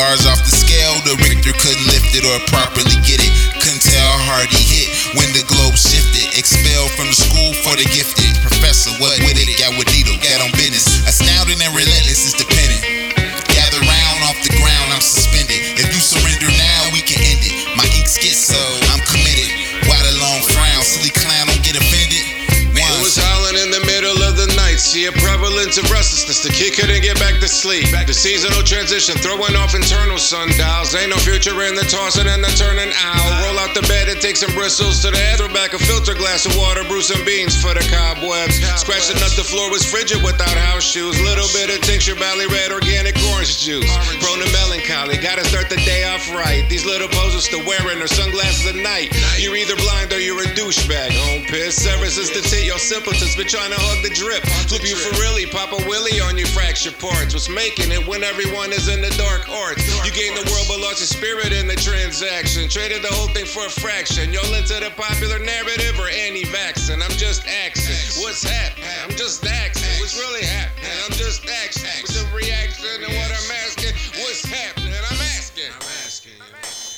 stars off the scale. The Richter couldn't lift it or properly get it. Couldn't tell how hard he hit when the globe shifted. Expelled from the school for the gifted. Professor, what with it? Got with needle, got on business. Astounding and relentless is dependent. Gather round off the ground, I'm suspended. If you surrender now, we can end it. My ink schizo, I'm See a prevalence of restlessness. The kid couldn't get back to sleep. The seasonal transition, throwing off internal sundials. Ain't no future in the tossing and the turning out. Roll out the bed and take some bristles to the head. Throw back a filter glass of water, brew some beans for the cobwebs. Scratching up the floor was frigid without house shoes. Little bit of tincture, valley red, organic orange juice. Prone to melancholy, gotta start the day off right. These little poses still wearing their sunglasses at night. You're either blind or you're a douchebag. Home piss. Ever since the simpletons been trying to hug the drip. Flip you for really, pop a willy on your fractured parts. What's making it when everyone is in the dark arts? You gain the world but lost your spirit in the transaction. Traded the whole thing for a fraction. Y'all into the popular narrative or anti-vaccine? I'm just axing. What's happening? I'm just axing. What's really happening? I'm just axing. What's the reaction to what I'm asking? What's happening? I'm asking. I'm asking. I'm asking.